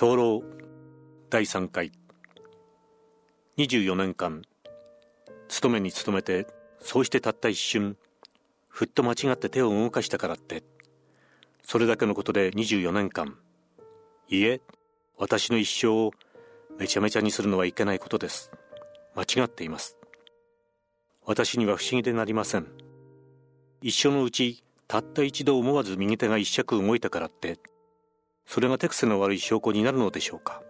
灯籠第3回。24年間勤めに勤めてそうしてたった一瞬ふっと間違って手を動かしたからって。それだけのことで24年間いえ私の一生をめちゃめちゃにするのはいけないことです。間違っています。私には不思議でなりません。一生のうちたった一度思わず右手が一尺動いたからって。それが手癖の悪い証拠になるのでしょうか？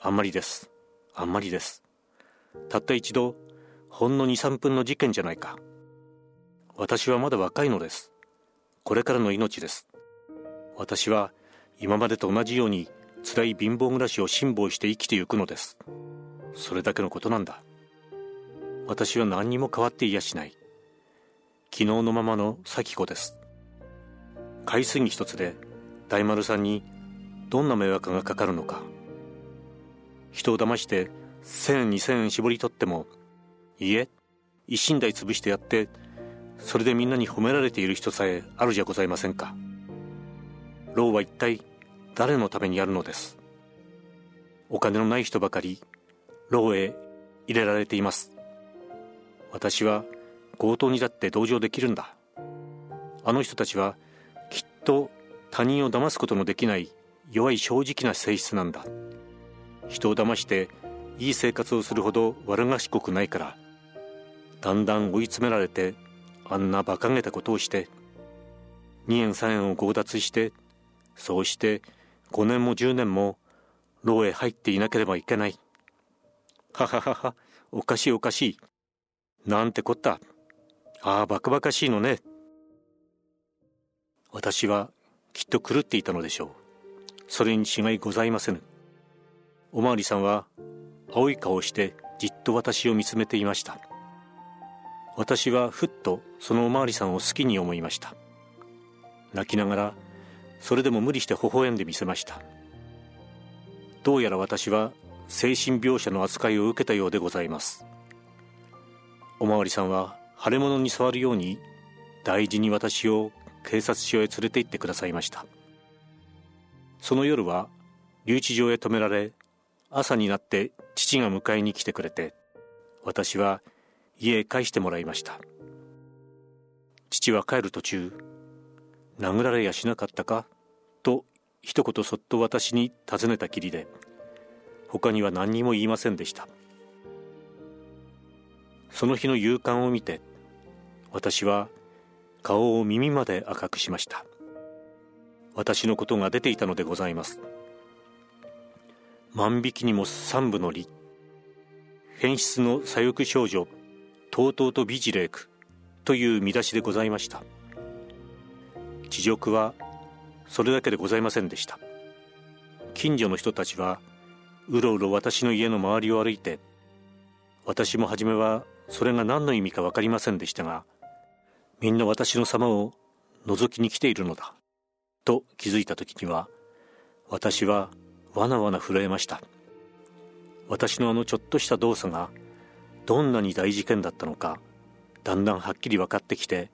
あんまりです。あんまりです。たった一度ほんの23分の事件じゃないか。私はまだ若いのです。これからの命です。私は今までと同じように辛い貧乏暮らしを辛抱して生きてゆくのです。それだけのことなんだ。私は何にも変わっていやしない。昨日のままの咲子です。買いすぎ一つで大丸さんにどんな迷惑がかかるのか。人を騙して1000円2000円絞り取ってもいえ一身代潰してやってそれでみんなに褒められている人さえあるじゃございませんか。老は一体誰のためにやるのです。お金のない人ばかり牢へ入れられています。私は強盗にだって同情できるんだ。あの人たちはきっと他人を騙すことのできない弱い正直な性質なんだ。人を騙していい生活をするほど悪賢くないからだんだん追い詰められてあんな馬鹿げたことをして2円3円を強奪してそうして5年も10年も牢へ入っていなければいけない。ははははおかしいおかしい。なんてこった。ああバカバカしいのね。私はきっと狂っていたのでしょう。それに違いございませぬ。おまわりさんは青い顔をしてじっと私を見つめていました。私はふっとそのおまわりさんを好きに思いました。泣きながらそれでも無理して微笑んでみせました。どうやら私は精神病者の扱いを受けたようでございます。おまわりさんは腫れ物に触るように大事に私を警察署へ連れて行ってくださいました。その夜は留置場へ止められ朝になって父が迎えに来てくれて私は家へ帰してもらいました。父は帰る途中殴られやしなかったかと一言そっと私に尋ねたきりで他には何にも言いませんでした。その日の夕刊を見て私は顔を耳まで赤くしました。私のことが出ていたのでございます。万引きにも三部の利変質の左翼少女とうとうと美辞麗句という見出しでございました。地辱はそれだけでございませんでした。近所の人たちはうろうろ私の家の周りを歩いて私も初めはそれが何の意味か分かりませんでしたがみんな私の様を覗きに来ているのだと気づいた時には私はわなわな震えました。私のあのちょっとした動作がどんなに大事件だったのかだんだんはっきり分かってきて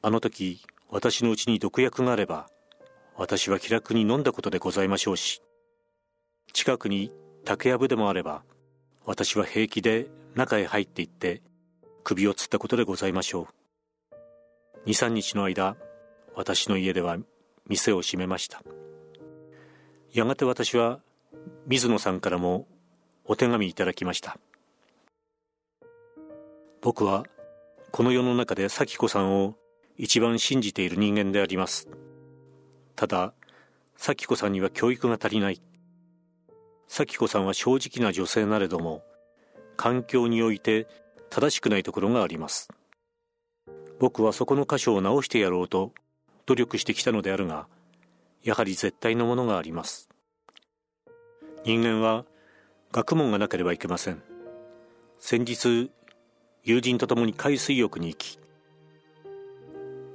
あの時私のうちに毒薬があれば私は気楽に飲んだことでございましょうし近くに竹やぶでもあれば私は平気で中へ入っていって首を吊ったことでございましょう。23日の間私の家では店を閉めました。やがて私は水野さんからもお手紙いただきました。僕はこの世の中で咲子さんを一番信じている人間であります。ただ咲子さんには教育が足りない。咲子さんは正直な女性なれども環境において正しくないところがあります。僕はそこの箇所を直してやろうと努力してきたのであるがやはり絶対のものがあります。人間は学問がなければいけません。先日友人と共に海水浴に行き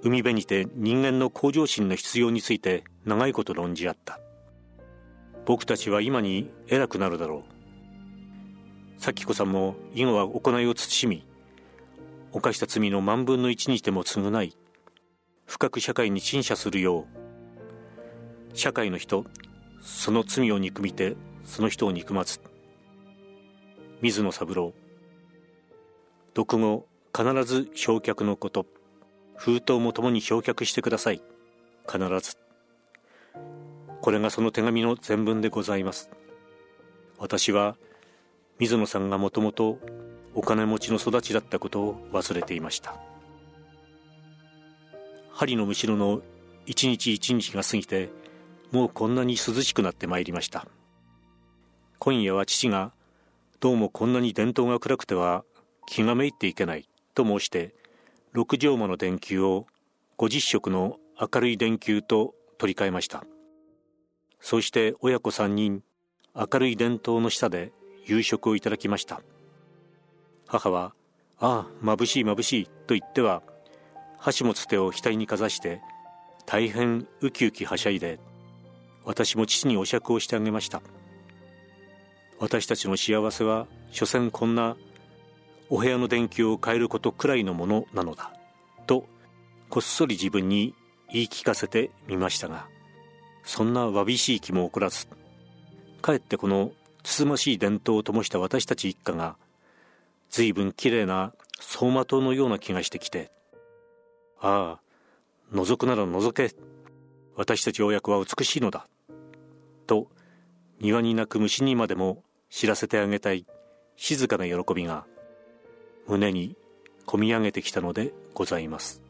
海辺にて人間の向上心の必要について長いこと論じ合った。僕たちは今に偉くなるだろう。咲子さんも以後は行いを慎み犯した罪の万分の一にしても償い深く社会に陳謝するよう社会の人その罪を憎みてその人を憎まず水野三郎。読後必ず焼却のこと封筒も共に焼却してください。必ず。これがその手紙の全文でございます。私は水野さんがもともとお金持ちの育ちだったことを忘れていました。針のむしろの一日一日が過ぎてもうこんなに涼しくなってまいりました。今夜は父がどうもこんなに伝統が暗くては気がめいっていけないと申して六畳間の電球を50色の明るい電球と取り替えました。そして親子3人明るい電灯の下で夕食をいただきました。母は「ああ眩しい眩しい」と言っては箸もつてを額にかざして大変ウキウキはしゃいで私も父にお酌をしてあげました。私たちの幸せは所詮こんなお部屋の電球を変えることくらいのものなのだとこっそり自分に言い聞かせてみましたがそんなわびしい気も起こらずかえってこのつつましい伝統を灯した私たち一家が随分きれいな走馬灯のような気がしてきて。ああ覗くなら覗け。私たち親子は美しいのだ。と庭に鳴く虫にまでも知らせてあげたい。静かな喜びが胸に込み上げてきたのでございます。